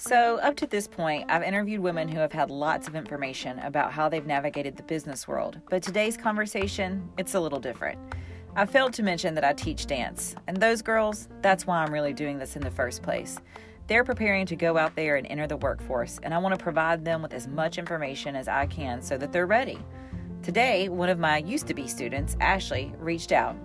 So, up to this point, I've interviewed women who have had lots of information about how they've navigated the business world, but today's conversation, it's a little different. I failed to mention that I teach dance, and those girls, that's why I'm really doing this in the first place. They're preparing to go out there and enter the workforce, and I want to provide them with as much information as I can so that they're ready. Today, one of my used to be students, Ashley, reached out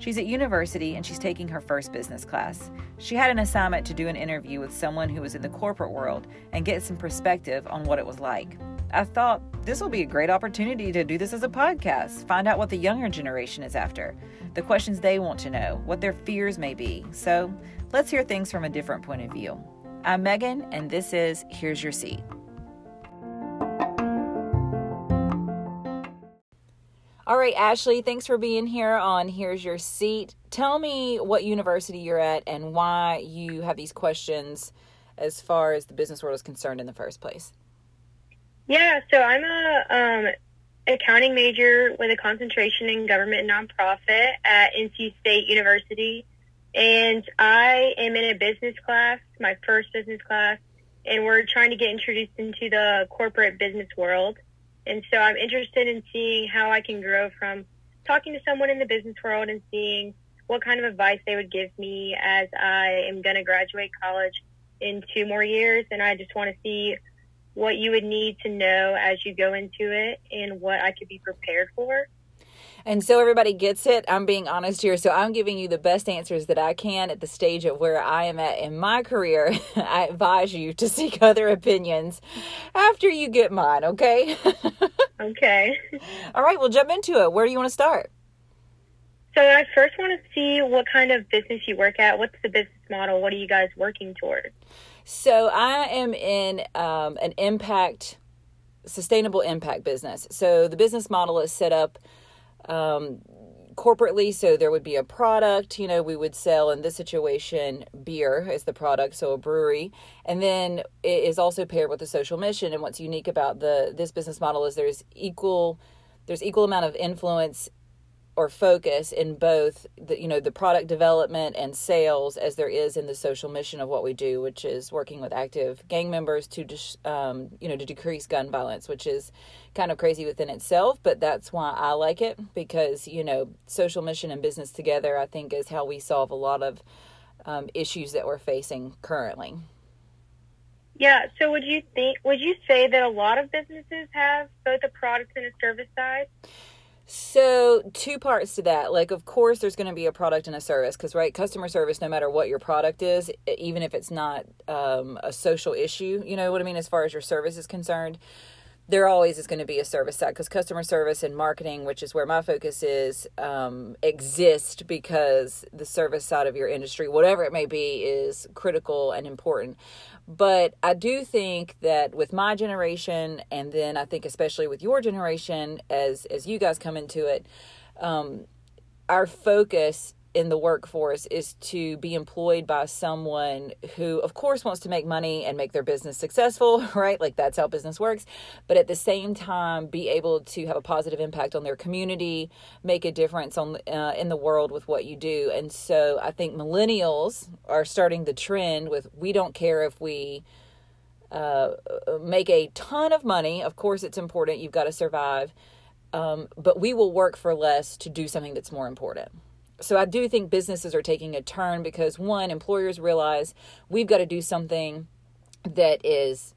She's at university and she's taking her first business class. She had an assignment to do an interview with someone who was in the corporate world and get some perspective on what it was like. I thought this will be a great opportunity to do this as a podcast, find out what the younger generation is after, the questions they want to know, what their fears may be. So let's hear things from a different point of view. I'm Megan, and this is Here's Your Seat. All right, Ashley, thanks for being here on Here's Your Seat. Tell me what university you're at and why you have these questions as far as the business world is concerned in the first place. Yeah, so I'm a um, accounting major with a concentration in government and nonprofit at NC State University. And I am in a business class, my first business class, and we're trying to get introduced into the corporate business world. And so I'm interested in seeing how I can grow from talking to someone in the business world and seeing what kind of advice they would give me as I am going to graduate college in two more years. And I just want to see what you would need to know as you go into it and what I could be prepared for. And so everybody gets it. I'm being honest here. So I'm giving you the best answers that I can at the stage of where I am at in my career. I advise you to seek other opinions after you get mine, okay? okay. All right, we'll jump into it. Where do you want to start? So I first want to see what kind of business you work at. What's the business model? What are you guys working toward? So I am in um, an impact, sustainable impact business. So the business model is set up um, corporately. So there would be a product, you know, we would sell in this situation beer as the product, so a brewery, and then it is also paired with a social mission. And what's unique about the this business model is there's equal there's equal amount of influence or focus in both the you know the product development and sales as there is in the social mission of what we do which is working with active gang members to um, you know to decrease gun violence which is kind of crazy within itself but that's why i like it because you know social mission and business together i think is how we solve a lot of um, issues that we're facing currently. Yeah so would you think would you say that a lot of businesses have both a product and a service side so, two parts to that. Like, of course, there's going to be a product and a service because, right, customer service, no matter what your product is, even if it's not um, a social issue, you know what I mean, as far as your service is concerned, there always is going to be a service side because customer service and marketing, which is where my focus is, um, exist because the service side of your industry, whatever it may be, is critical and important. But I do think that with my generation, and then I think especially with your generation, as as you guys come into it, um, our focus in the workforce is to be employed by someone who of course wants to make money and make their business successful right? Like that's how business works. But at the same time be able to have a positive impact on their community make a difference on uh, in the world with what you do. And so i think millennials are starting the trend with we don't care if we uh, make a ton of money. Of course it's important. You've got to survive. Um, but we will work for less to do something that's more important so I do think businesses are taking a turn because one, employers realize we've got to do something that is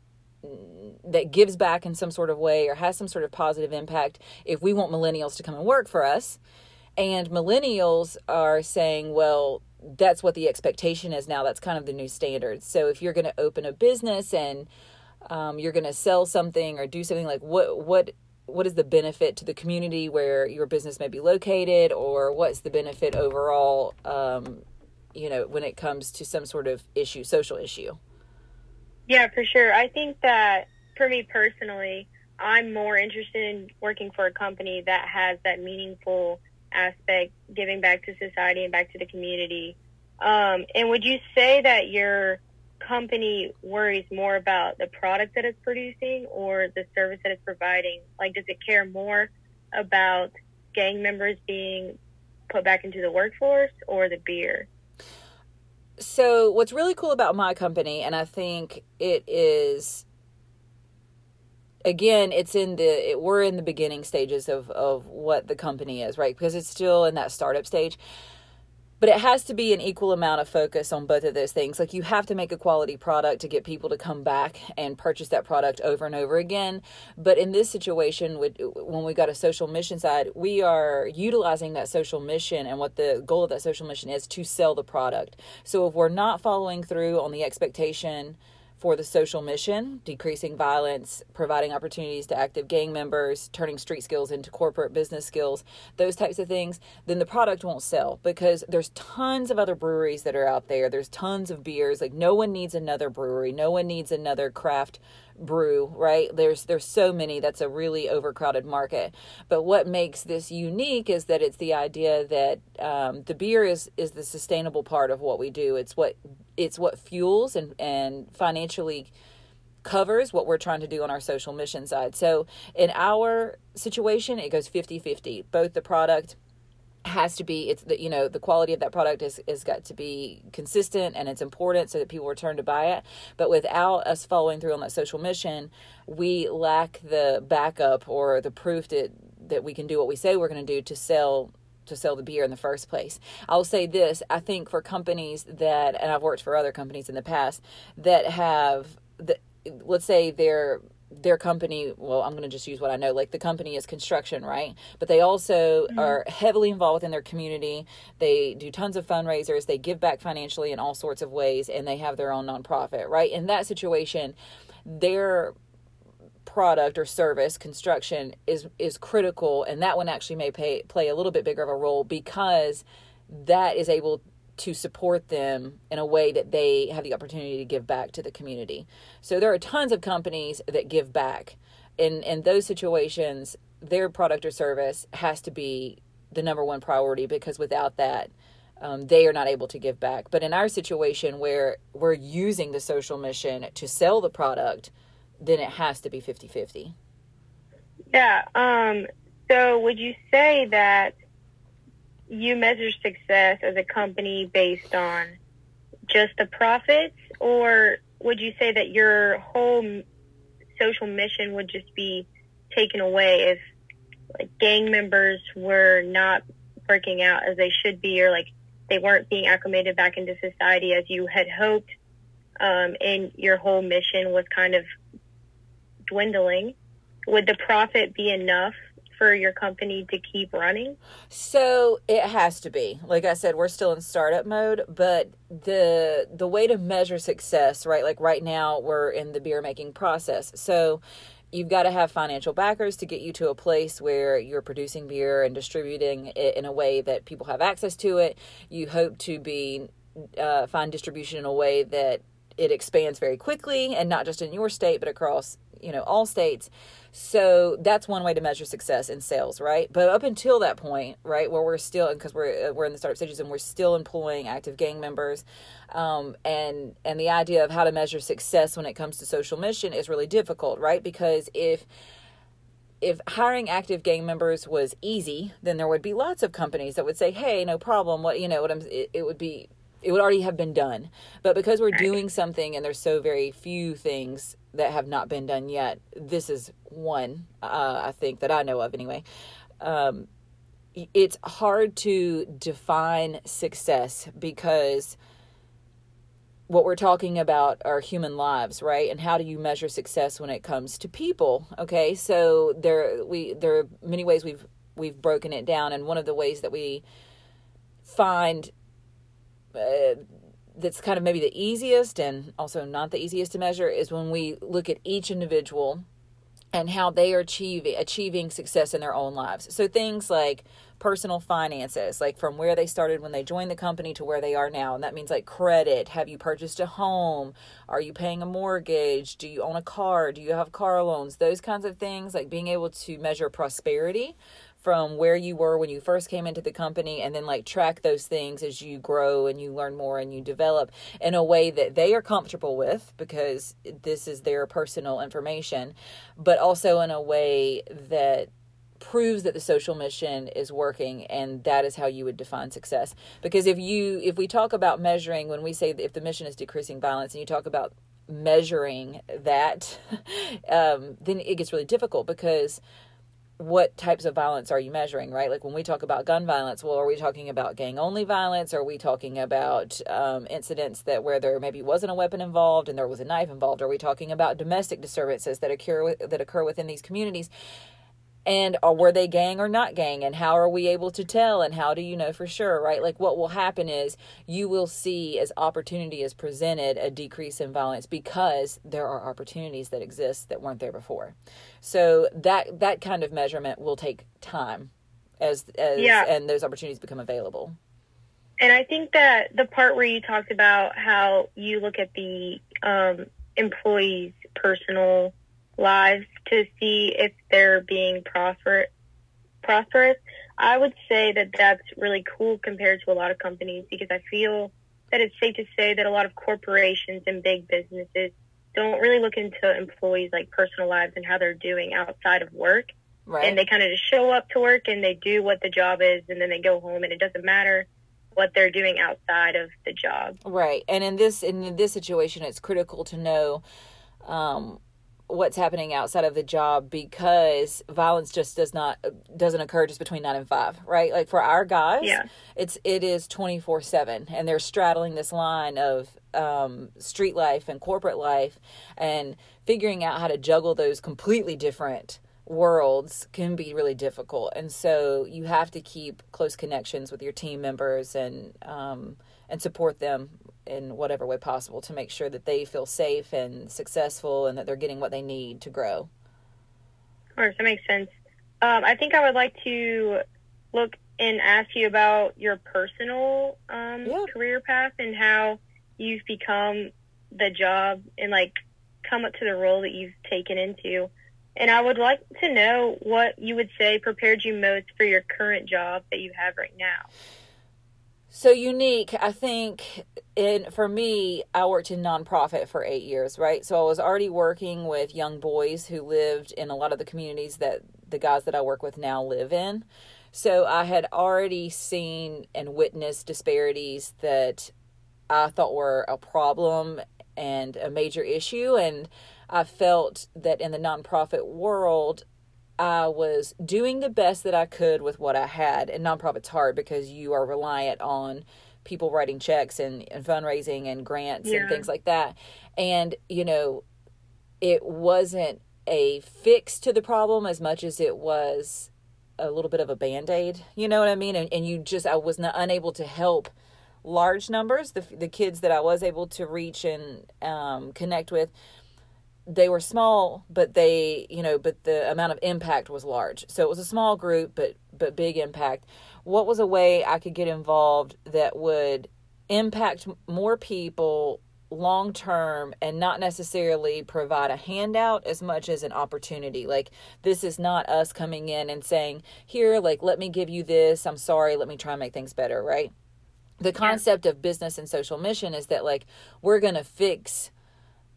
that gives back in some sort of way or has some sort of positive impact if we want millennials to come and work for us. And millennials are saying, well, that's what the expectation is now. That's kind of the new standard. So if you're going to open a business and um, you're going to sell something or do something like what what what is the benefit to the community where your business may be located or what's the benefit overall um, you know when it comes to some sort of issue social issue? Yeah for sure. I think that for me personally i'm more interested in working for a company that has that meaningful aspect giving back to society and back to the community. Um, and would you say that you're company worries more about the product that it's producing or the service that it's providing? Like, does it care more about gang members being put back into the workforce or the beer? So, what's really cool about my company, and I think it is again it's in the it, we're in the beginning stages of of what the company is right because it's still in that startup stage but it has to be an equal amount of focus on both of those things. Like you have to make a quality product to get people to come back and purchase that product over and over again. But in this situation when we got a social mission side we are utilizing that social mission and what the goal of that social mission is to sell the product. So if we're not following through on the expectation for the social mission, decreasing violence, providing opportunities to active gang members, turning street skills into corporate business skills, those types of things, then the product won't sell because there's tons of other breweries that are out there. There's tons of beers. Like no one needs another brewery. No one needs another craft brew, right? There's there's so many that's a really overcrowded market. But what makes this unique is that it's the idea that um, the beer is is the sustainable part of what we do. It's what it's what fuels and and financially covers what we're trying to do on our social mission side. So in our situation, it goes 50-50. Both the product has to be it's the you know the quality of that product is is got to be consistent and it's important so that people return to buy it but without us following through on that social mission we lack the backup or the proof that that we can do what we say we're going to do to sell to sell the beer in the first place. I'll say this, I think for companies that and I've worked for other companies in the past that have the let's say they're their company well i'm going to just use what i know like the company is construction right? But they also mm-hmm. are heavily involved in their community. They do tons of fundraisers. They give back financially in all sorts of ways and they have their own nonprofit right? In that situation their product or service construction is is critical and that one actually may pay, play a little bit bigger of a role because that is able to support them in a way that they have the opportunity to give back to the community. So there are tons of companies that give back. In in those situations, their product or service has to be the number one priority because without that, um, they are not able to give back. But in our situation where we're using the social mission to sell the product, then it has to be 50 50. Yeah. Um, so would you say that you measure success as a company based on just the profits, or would you say that your whole social mission would just be taken away if like gang members were not working out as they should be, or like they weren't being acclimated back into society as you had hoped, um, and your whole mission was kind of dwindling? Would the profit be enough for your company to keep running? So it has to be. Like I said, we're still in startup mode, but the the way to measure success, right? Like right now we're in the beer making process. So you've got to have financial backers to get you to a place where you're producing beer and distributing it in a way that people have access to it. You hope to be uh, find distribution in a way that it expands very quickly and not just in your state but across you know all states so that's one way to measure success in sales right but up until that point right where we're still because we're uh, we're in the startup stages and we're still employing active gang members um, and and the idea of how to measure success when it comes to social mission is really difficult right because if if hiring active gang members was easy, then there would be lots of companies that would say, "Hey, no problem. What you know, what I'm it, it would be it would already have been done. But because we're doing something and there's so very few things that have not been done yet, this is one, uh, I think, that I know of anyway. Um, it's hard to define success because what we're talking about are human lives right? And how do you measure success when it comes to people okay? So there we there are many ways we've we've broken it down. And one of the ways that we find uh, that's kind of maybe the easiest and also not the easiest to measure is when we look at each individual and how they are achieving achieving success in their own lives. So things like personal finances, like from where they started when they joined the company to where they are now. And that means like credit. Have you purchased a home? Are you paying a mortgage? Do you own a car? Do you have car loans? Those kinds of things, like being able to measure prosperity from where you were when you first came into the company and then like track those things as you grow and you learn more and you develop in a way that they are comfortable with because this is their personal information but also in a way that proves that the social mission is working and that is how you would define success. Because if you if we talk about measuring when we say if the mission is decreasing violence and you talk about measuring that um, then it gets really difficult because what types of violence are you measuring, right? Like when we talk about gun violence, well, are we talking about gang only violence? Are we talking about um, incidents that where there maybe wasn't a weapon involved and there was a knife involved? Are we talking about domestic disturbances that occur that occur within these communities? And or uh, were they gang or not gang and how are we able to tell and how do you know for sure right? Like what will happen is you will see as opportunity is presented a decrease in violence because there are opportunities that exist that weren't there before. So that that kind of measurement will take time as as yeah. and those opportunities become available. And i think that the part where you talked about how you look at the um, employees personal lives to see if they're being prosper, prosperous. I would say that that's really cool compared to a lot of companies because I feel that it's safe to say that a lot of corporations and big businesses don't really look into employees like personal lives and how they're doing outside of work. Right. And they kind of just show up to work and they do what the job is and then they go home and it doesn't matter what they're doing outside of the job. Right. And in this in this situation it's critical to know um, what's happening outside of the job because violence just does not doesn't occur just between 9 and 5 right like for our guys yeah. it's it is 24/7 and they're straddling this line of um, street life and corporate life and figuring out how to juggle those completely different worlds can be really difficult and so you have to keep close connections with your team members and um, and support them in whatever way possible to make sure that they feel safe and successful and that they're getting what they need to grow. Of course, that makes sense. Um, I think I would like to look and ask you about your personal um, yeah. career path and how you've become the job and like come up to the role that you've taken into. And I would like to know what you would say prepared you most for your current job that you have right now. So unique, I think in for me, I worked in nonprofit for eight years, right? So I was already working with young boys who lived in a lot of the communities that the guys that I work with now live in. So I had already seen and witnessed disparities that I thought were a problem and a major issue. And I felt that in the nonprofit world, I was doing the best that I could with what I had. And nonprofit's hard because you are reliant on people writing checks and, and fundraising and grants yeah. and things like that. And, you know, it wasn't a fix to the problem as much as it was a little bit of a band aid. You know what I mean? And, and you just, I was not unable to help large numbers, the, the kids that I was able to reach and um, connect with they were small but they you know but the amount of impact was large. So it was a small group but but big impact. What was a way i could get involved that would impact more people long term and not necessarily provide a handout as much as an opportunity? Like this is not us coming in and saying here like let me give you this. I'm sorry. Let me try and make things better right? The concept yeah. of business and social mission is that like we're going to fix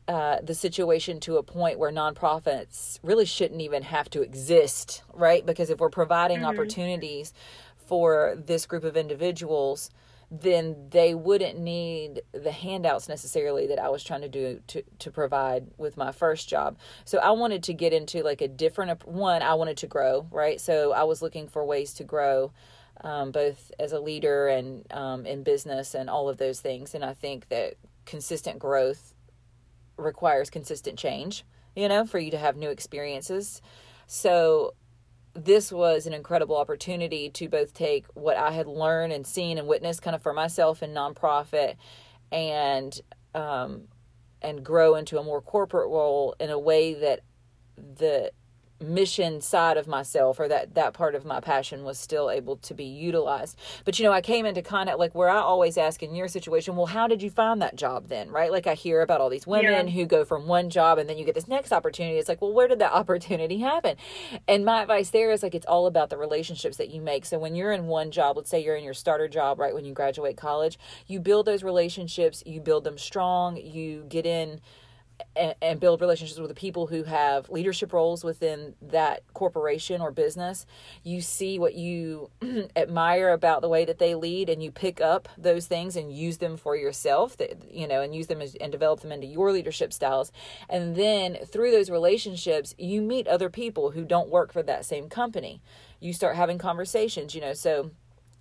uh, the situation to a point where nonprofits really shouldn't even have to exist, right? Because if we're providing mm-hmm. opportunities for this group of individuals, then they wouldn't need the handouts necessarily that I was trying to do to, to provide with my first job. So I wanted to get into like a different one. I wanted to grow, right? So I was looking for ways to grow. Um, both as a leader and um, in business and all of those things. And I think that consistent growth requires consistent change, you know, for you to have new experiences. So this was an incredible opportunity to both take what I had learned and seen and witnessed kind of for myself in nonprofit and um, and grow into a more corporate role in a way that the mission side of myself or that that part of my passion was still able to be utilized. But you know i came into contact like where i always ask in your situation well how did you find that job then? Right? Like i hear about all these women yeah. who go from one job and then you get this next opportunity. It's like well where did that opportunity happen? And my advice there is like it's all about the relationships that you make. So when you're in one job let's say you're in your starter job right when you graduate college you build those relationships you build them strong you get in and, and, build relationships with the people who have leadership roles within that corporation or business. You see what you admire about the way that they lead, and you pick up those things and use them for yourself. That you know, and use them as, and develop them into your leadership styles. And then through those relationships, you meet other people who don't work for that same company. You start having conversations. You know, so.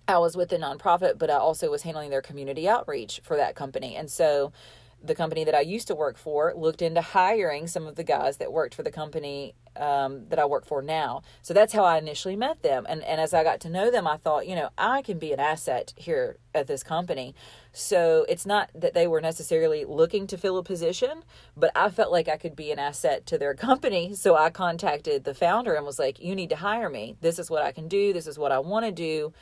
I was with a nonprofit, but I also was handling their community outreach for that company. And so the company that I used to work for looked into hiring some of the guys that worked for the company um, that I work for now. So that's how I initially met them. And, and as I got to know them, I thought, you know, I can be an asset here at this company. So it's not that they were necessarily looking to fill a position, but I felt like I could be an asset to their company. So I contacted the founder and was like, you need to hire me. This is what I can do. This is what I want to do.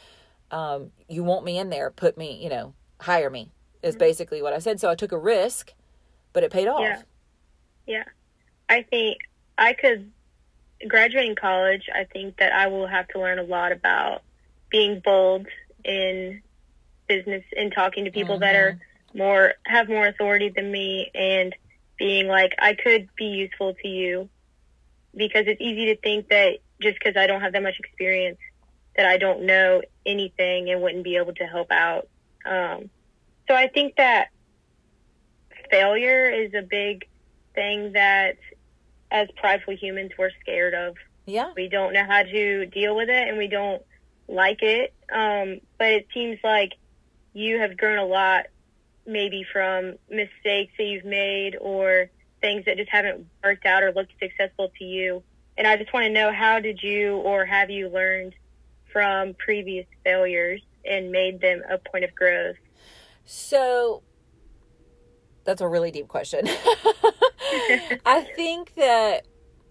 Um, you want me in there, put me, you know, hire me is mm-hmm. basically what I said. So I took a risk, but it paid off. Yeah. Yeah. I think I could graduating college, I think that I will have to learn a lot about being bold in business and talking to people mm-hmm. that are mm-hmm. more have more authority than me and being like I could be useful to you because it's easy to think that just because I don't have that much experience that I don't know anything and wouldn't be able to help out. Um, so I think that failure is a big thing that as prideful humans we're scared of. Yeah. We don't know how to deal with it and we don't like it. Um, but it seems like you have grown a lot maybe from mistakes that you've made or things that just haven't worked out or looked successful to you. And I just want to know how did you or have you learned from previous failures and made them a point of growth? So that's a really deep question. I think that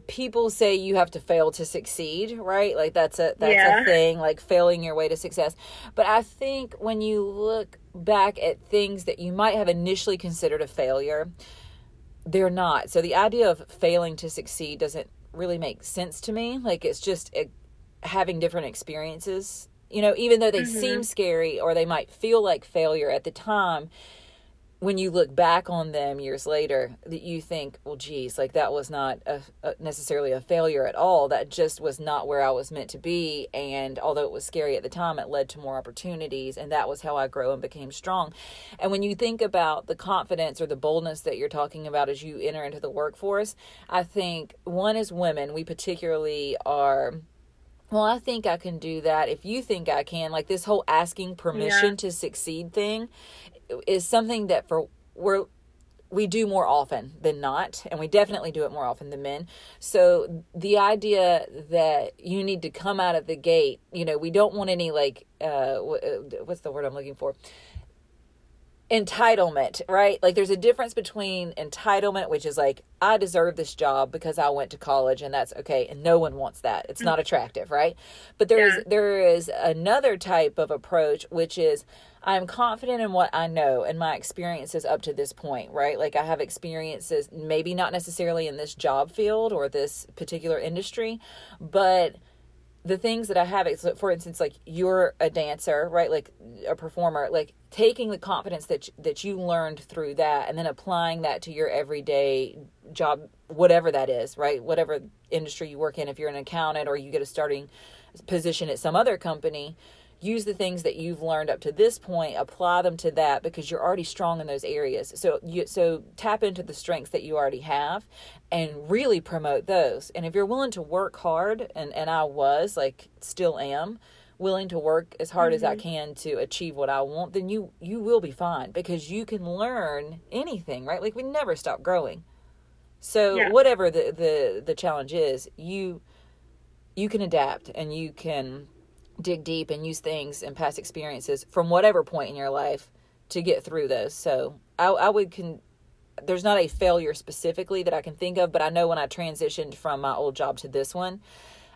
people say you have to fail to succeed, right? Like that's a that's yeah. a thing, like failing your way to success. But I think when you look back at things that you might have initially considered a failure, they're not. So the idea of failing to succeed doesn't really make sense to me. Like it's just a, having different experiences you know, even though they mm-hmm. seem scary or they might feel like failure at the time, when you look back on them years later, that you think, well, geez, like that was not a, a necessarily a failure at all. That just was not where I was meant to be. And although it was scary at the time, it led to more opportunities. And that was how I grew and became strong. And when you think about the confidence or the boldness that you're talking about as you enter into the workforce, I think one is women, we particularly are well, I think I can do that. If you think I can, like this whole asking permission yeah. to succeed thing is something that for we're we do more often than not, and we definitely do it more often than men. So the idea that you need to come out of the gate, you know, we don't want any like uh, uh what's the word I'm looking for? Entitlement, right? Like there's a difference between entitlement, which is like, I deserve this job because I went to college and that's okay. And no one wants that. It's not mm-hmm. attractive, right? But there is yeah. there is another type of approach, which is I'm confident in what I know and my experiences up to this point, right? Like I have experiences, maybe not necessarily in this job field or this particular industry, but the things that I have, for instance, like you're a dancer, right? Like a performer, like taking the confidence that that you learned through that and then applying that to your everyday job, whatever that is, right? Whatever industry you work in, if you're an accountant or you get a starting position at some other company, use the things that you've learned up to this point apply them to that because you're already strong in those areas so you so tap into the strengths that you already have and really promote those and if you're willing to work hard and and I was like still am willing to work as hard mm-hmm. as I mm-hmm. can to achieve what I want then you you will be fine because you can learn anything right like we never stop growing so yeah. whatever the the the challenge is you you can adapt and you can dig deep and use things and past experiences from whatever point in your life to get through those. So I, I would can. There's not a failure specifically that I can think of, but I know when I transitioned from my old job to this one,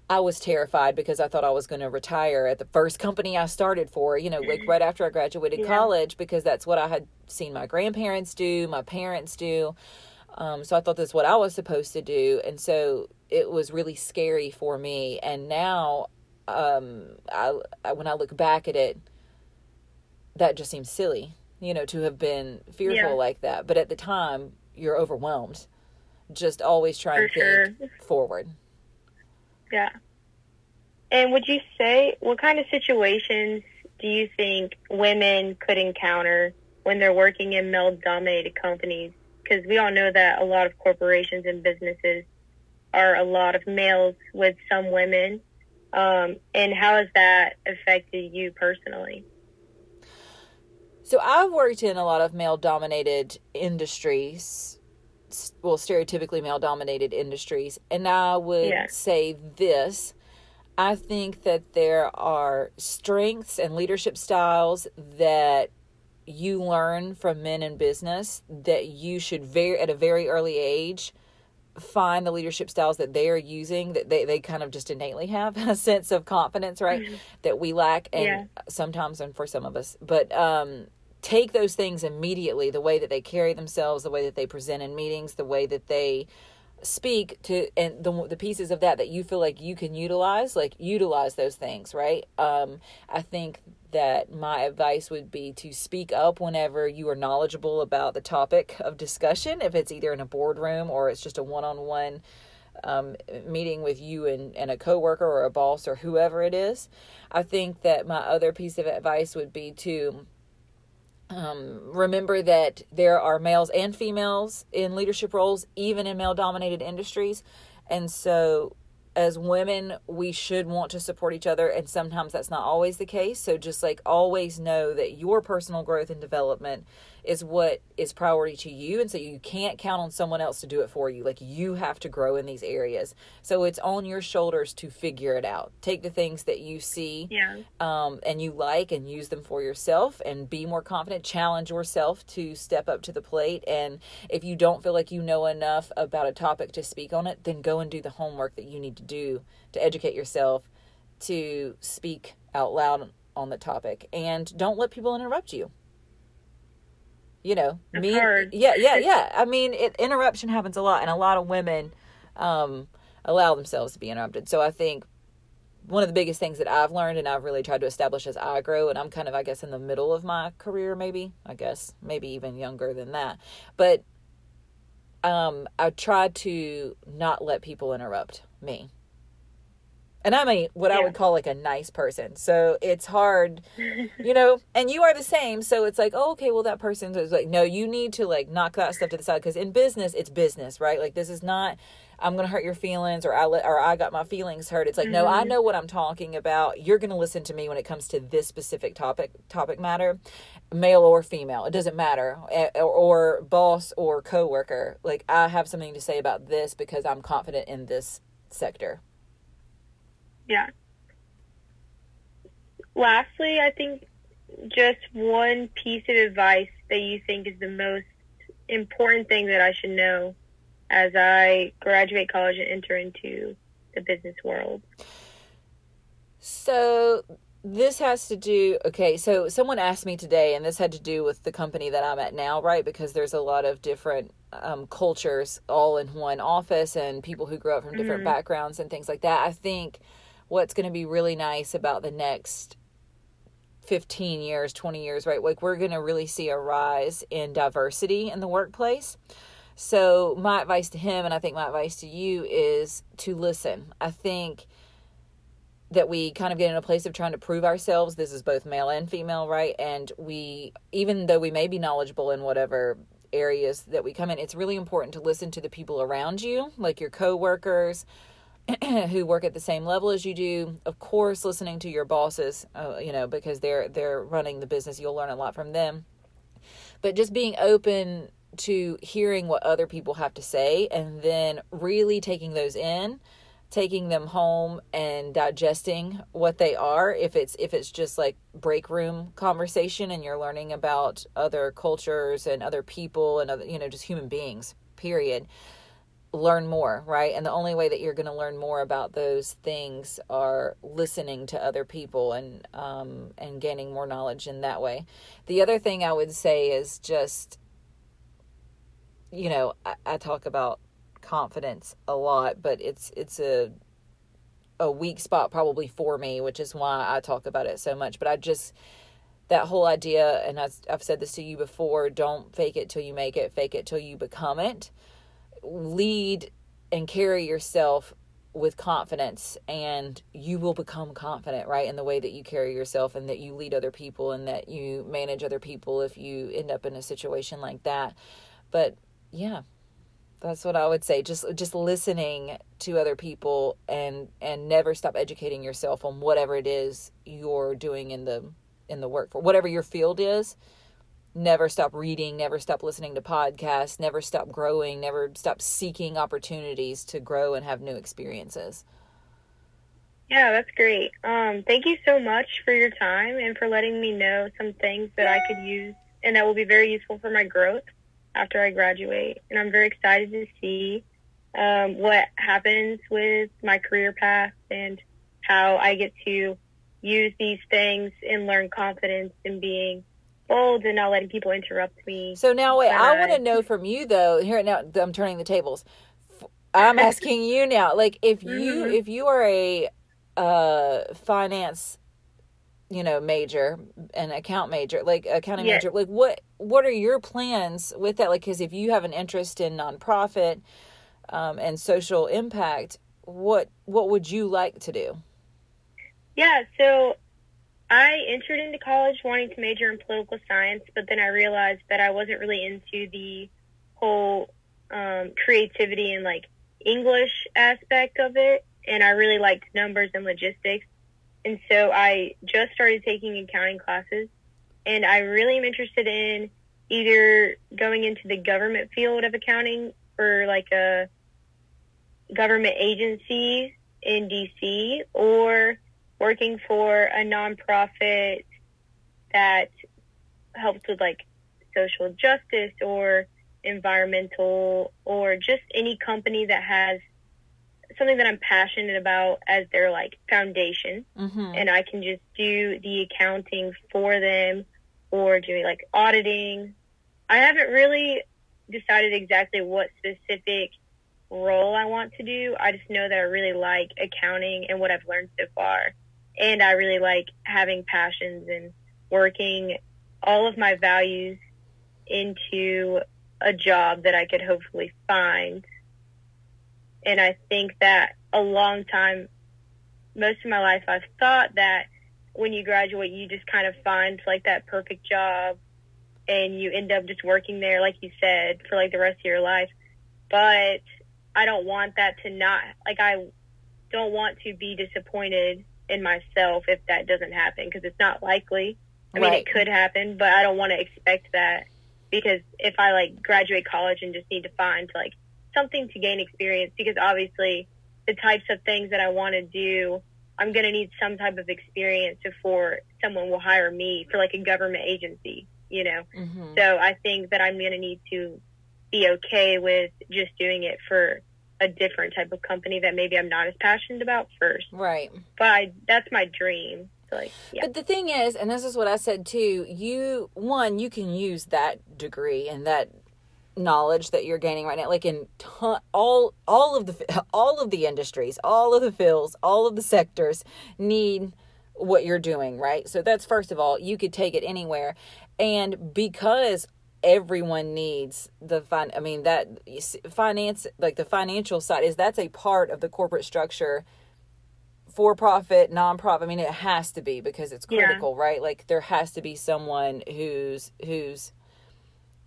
I was terrified because I thought I was going to retire at the first company I started for, you know, like right after I graduated yeah. college, because that's what I had seen my grandparents do, my parents do. Um, so I thought that's what I was supposed to do. And so it was really scary for me. And now um, I, I, when I look back at it, that just seems silly, you know, to have been fearful yeah. like that. But at the time, you're overwhelmed. just always try For and sure. think forward. Yeah. And would you say what kind of situations do you think women could encounter when they're working in male-dominated companies? Because we all know that a lot of corporations and businesses are a lot of males with some women. Um, and how has that affected you personally? So I've worked in a lot of male dominated industries, well, stereotypically male dominated industries, and I would Yeah. say this. I think that there are strengths and leadership styles that you learn from men in business that you should very at a very early age find the leadership styles that they are using that they, they kind of just innately have a sense of confidence right that we lack and Yeah. sometimes and for some of us but um take those things immediately the way that they carry themselves the way that they present in meetings the way that they speak to and the, the pieces of that that you feel like you can utilize like utilize those things right? Um i think that my advice would be to speak up whenever you are knowledgeable about the topic of discussion if it's either in a boardroom or it's just a one-on-one um, meeting with you and, and a coworker or a boss or whoever it is. I think that my other piece of advice would be to um, remember that there are males and females in leadership roles, even in male dominated industries. And so, as women, we should want to support each other, and sometimes that's not always the case. So, just like always know that your personal growth and development is what is priority to you. And so, you can't count on someone else to do it for you. Like, you have to grow in these areas. So, it's on your shoulders to figure it out. Take the things that you see Yeah. um, and you like and use them for yourself and be more confident. Challenge yourself to step up to the plate. And if you don't feel like you know enough about a topic to speak on it, then go and do the homework that you need to do to educate yourself to speak out loud on the topic. And don't let people interrupt you. You know, That's me, hard. yeah, yeah, yeah. I mean, it, interruption happens a lot, and a lot of women um, allow themselves to be interrupted. So I think one of the biggest things that I've learned and I've really tried to establish as I grow, and I'm kind of, I guess, in the middle of my career, maybe, I guess, maybe even younger than that. But um, I try to not let people interrupt me. And I'm a what I would call like a nice person. So it's hard, you know, and you are the same. So it's like, oh, okay, well, that person is like, no, you need to like knock that stuff to the side because in business, it's business, right? Like, this is not, I'm going to hurt your feelings or I let, or I got my feelings hurt. It's like, no, I know what I'm talking about. You're going to listen to me when it comes to this specific topic, topic matter, male or female. It doesn't matter. Eh, Or, or boss or coworker. Like, I have something to say about this because I'm confident in this sector. Yeah. Lastly, I think just one piece of advice that you think is the most important thing that I should know as I graduate college and enter into the business world. So this has to do okay so someone asked me today and this had to do with the company that i'm at now right because there's a lot of different um, cultures all in one office and people who grow up from different backgrounds and things like that i think what's going to be really nice about the next 15 years 20 years right like we're going to really see a rise in diversity in the workplace so my advice to him and i think my advice to you is to listen i think that we kind of get in a place of trying to prove ourselves. This is both male and female, right? And we, even though we may be knowledgeable in whatever areas that we come in, it's really important to listen to the people around you, like your coworkers who work at the same level as you do. Of course, listening to your bosses, uh, you know, because they're they're running the business. You'll learn a lot from them. But just being open to hearing what other people have to say and then really taking those in taking them home and digesting what they are if it's if it's just like break room conversation and you're learning about other cultures and other people and other you know just human beings period learn more right? And the only way that you're going to learn more about those things are listening to other people and um and gaining more knowledge in that way. The other thing i would say is just you know i, I talk about confidence a lot but it's it's a a weak spot probably for me which is why I talk about it so much. But I just that whole idea and I've, I've said this to you before don't fake it till you make it fake it till you become it lead and carry yourself with confidence and you will become confident right in the way that you carry yourself and that you lead other people and that you manage other people if you end up in a situation like that. But yeah that's what i would say. Just just listening to other people and and never stop educating yourself on whatever it is you're doing in the in the work for whatever your field is never stop reading, never stop listening to podcasts, never stop growing, never stop seeking opportunities to grow and have new experiences. Yeah, that's great. Um, thank you so much for your time and for letting me know some things that I could use and that will be very useful for my growth after I graduate. And I'm very excited to see um, what happens with my career path and how I get to use these things and learn confidence in being bold and not letting people interrupt me. So now, wait, I want to know from you though. Here now, I'm turning the tables. I'm asking you now, like if you mm-hmm. if you are a uh, finance, you know, major, an account major, like accounting yes. major, like what what are your plans with that? Like, because if you have an interest in nonprofit um, and social impact, what what would you like to do? Yeah, so I entered into college wanting to major in political science, but then I realized that I wasn't really into the whole um, creativity and like English aspect of it. And I really liked numbers and logistics. And so I just started taking accounting classes. And I really am interested in either going into the government field of accounting for like a government agency in DC or working for a nonprofit that helps with like social justice or environmental or just any company that has something that I'm passionate about as their like foundation mm-hmm. and I can just do the accounting for them or doing like auditing. I haven't really decided exactly what specific role I want to do. I just know that I really like accounting and what I've learned so far and I really like having passions and working all of my values into a job that I could hopefully find. And I think that a long time, most of my life, I've thought that when you graduate, you just kind of find like that perfect job and you end up just working there, like you said, for like the rest of your life. But I don't want that to not, like, I don't want to be disappointed in myself if that doesn't happen because it's not likely. I mean, right. it could happen, but I don't want to expect that because if I like graduate college and just need to find like something to gain experience, because obviously the types of things that I want to do, I'm going to need some type of experience before someone will hire me for like a government agency, you know? Mm-hmm. So I think that I'm going to need to be okay with just doing it for a different type of company that maybe I'm not as passionate about first. Right. But I, that's my dream. like, yeah. But the thing is, and this is what I said too, you one, you can use that degree and that knowledge that you're gaining right now like in ton, all all of the all of the industries, all of the fields, all of the sectors need what you're doing, right? So that's first of all, you could take it anywhere. And because everyone needs the fun i mean that finance like the financial side is that's a part of the corporate structure for profit nonprofit i mean it has to be because it's critical yeah. right like there has to be someone who's who's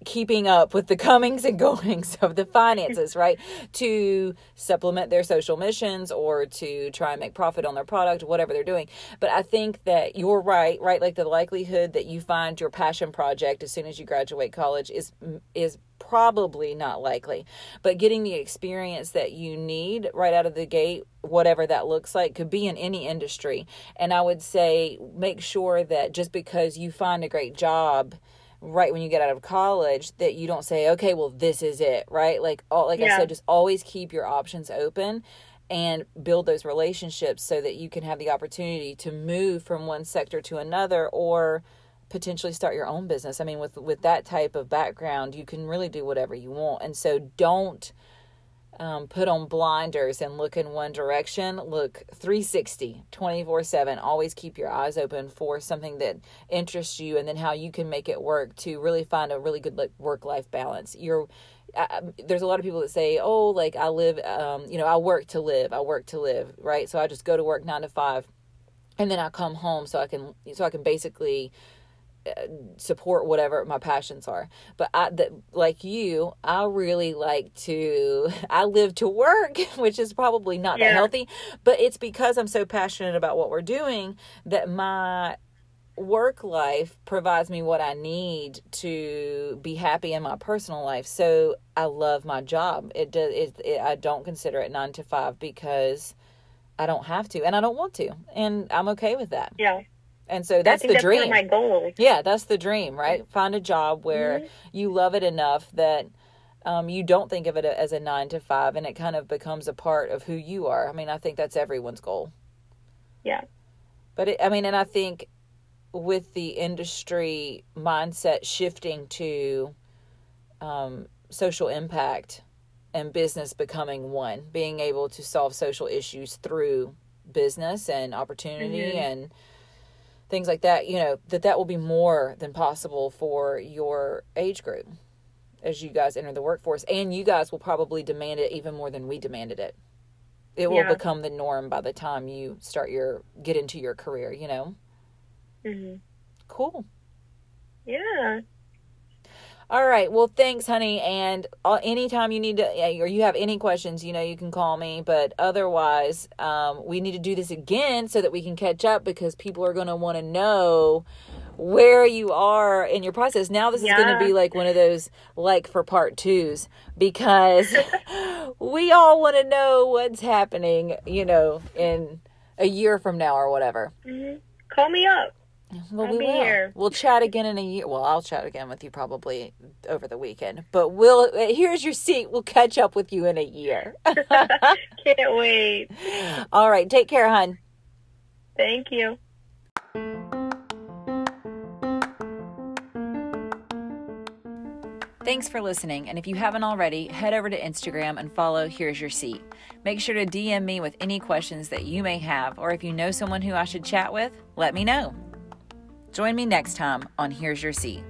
keeping up with the comings and goings of the finances, right? to supplement their social missions or to try and make profit on their product, whatever they're doing. But I think that you're right, right? Like the likelihood that you find your passion project as soon as you graduate college is is probably not likely. But getting the experience that you need right out of the gate, whatever that looks like, could be in any industry. And I would say make sure that just because you find a great job right when you get out of college that you don't say okay well this is it right like all like yeah. i said just always keep your options open and build those relationships so that you can have the opportunity to move from one sector to another or potentially start your own business. I mean with with that type of background, you can really do whatever you want. And so don't um, put on blinders and look in one direction. Look 360, 24 7. Always keep your eyes open for something that interests you and then how you can make it work to really find a really good like, work life balance. You're I, there's a lot of people that say, "Oh, like I live, um, you know, I work to live. I work to live." Right? So I just go to work nine to five, and then I come home so I can so I can basically support whatever my passions are. But i that like you i really like to i live to work which is probably not yeah. that healthy but it's because i'm so passionate about what we're doing that my work life provides me what i need to be happy in my personal life. So i love my job. It does it, it i don't consider it 9 to 5 because i don't have to and i don't want to and i'm okay with that. Yeah and so that's the that's dream. my goal. Yeah, that's the dream, right? Find a job where mm-hmm. you love it enough that um, you don't think of it as a nine to five, and it kind of becomes a part of who you are. I mean, I think that's everyone's goal. Yeah. But it, I mean, and I think with the industry mindset shifting to um, social impact and business becoming one, being able to solve social issues through business and opportunity mm-hmm. and things like that, you know, that that will be more than possible for your age group as you guys enter the workforce. And you guys will probably demand it even more than we demanded it. It will yeah. become the norm by the time you start your get into your career, you know. hmm Cool. Yeah. All right. Well, thanks, honey. And uh, anytime you need to, or you have any questions, you know, you can call me. But otherwise, um, we need to do this again so that we can catch up because people are going to want to know where you are in your process. Now, this yeah. is going to be like one of those like for part twos because we all want to know what's happening, you know, in a year from now or whatever. Mm-hmm. Call me up. Well, I'll we be will. here. We'll chat again in a year. Well, I'll chat again with you probably over the weekend. But we'll uh, here's your seat. We'll catch up with you in a year. Can't wait. All right. Take care, hon. Thank you. Thanks for listening, and if you haven't already, head over to Instagram and follow Here's Your Seat. Make sure to DM me with any questions that you may have, or if you know someone who I should chat with, let me know. Join me next time on Here's Your Seat.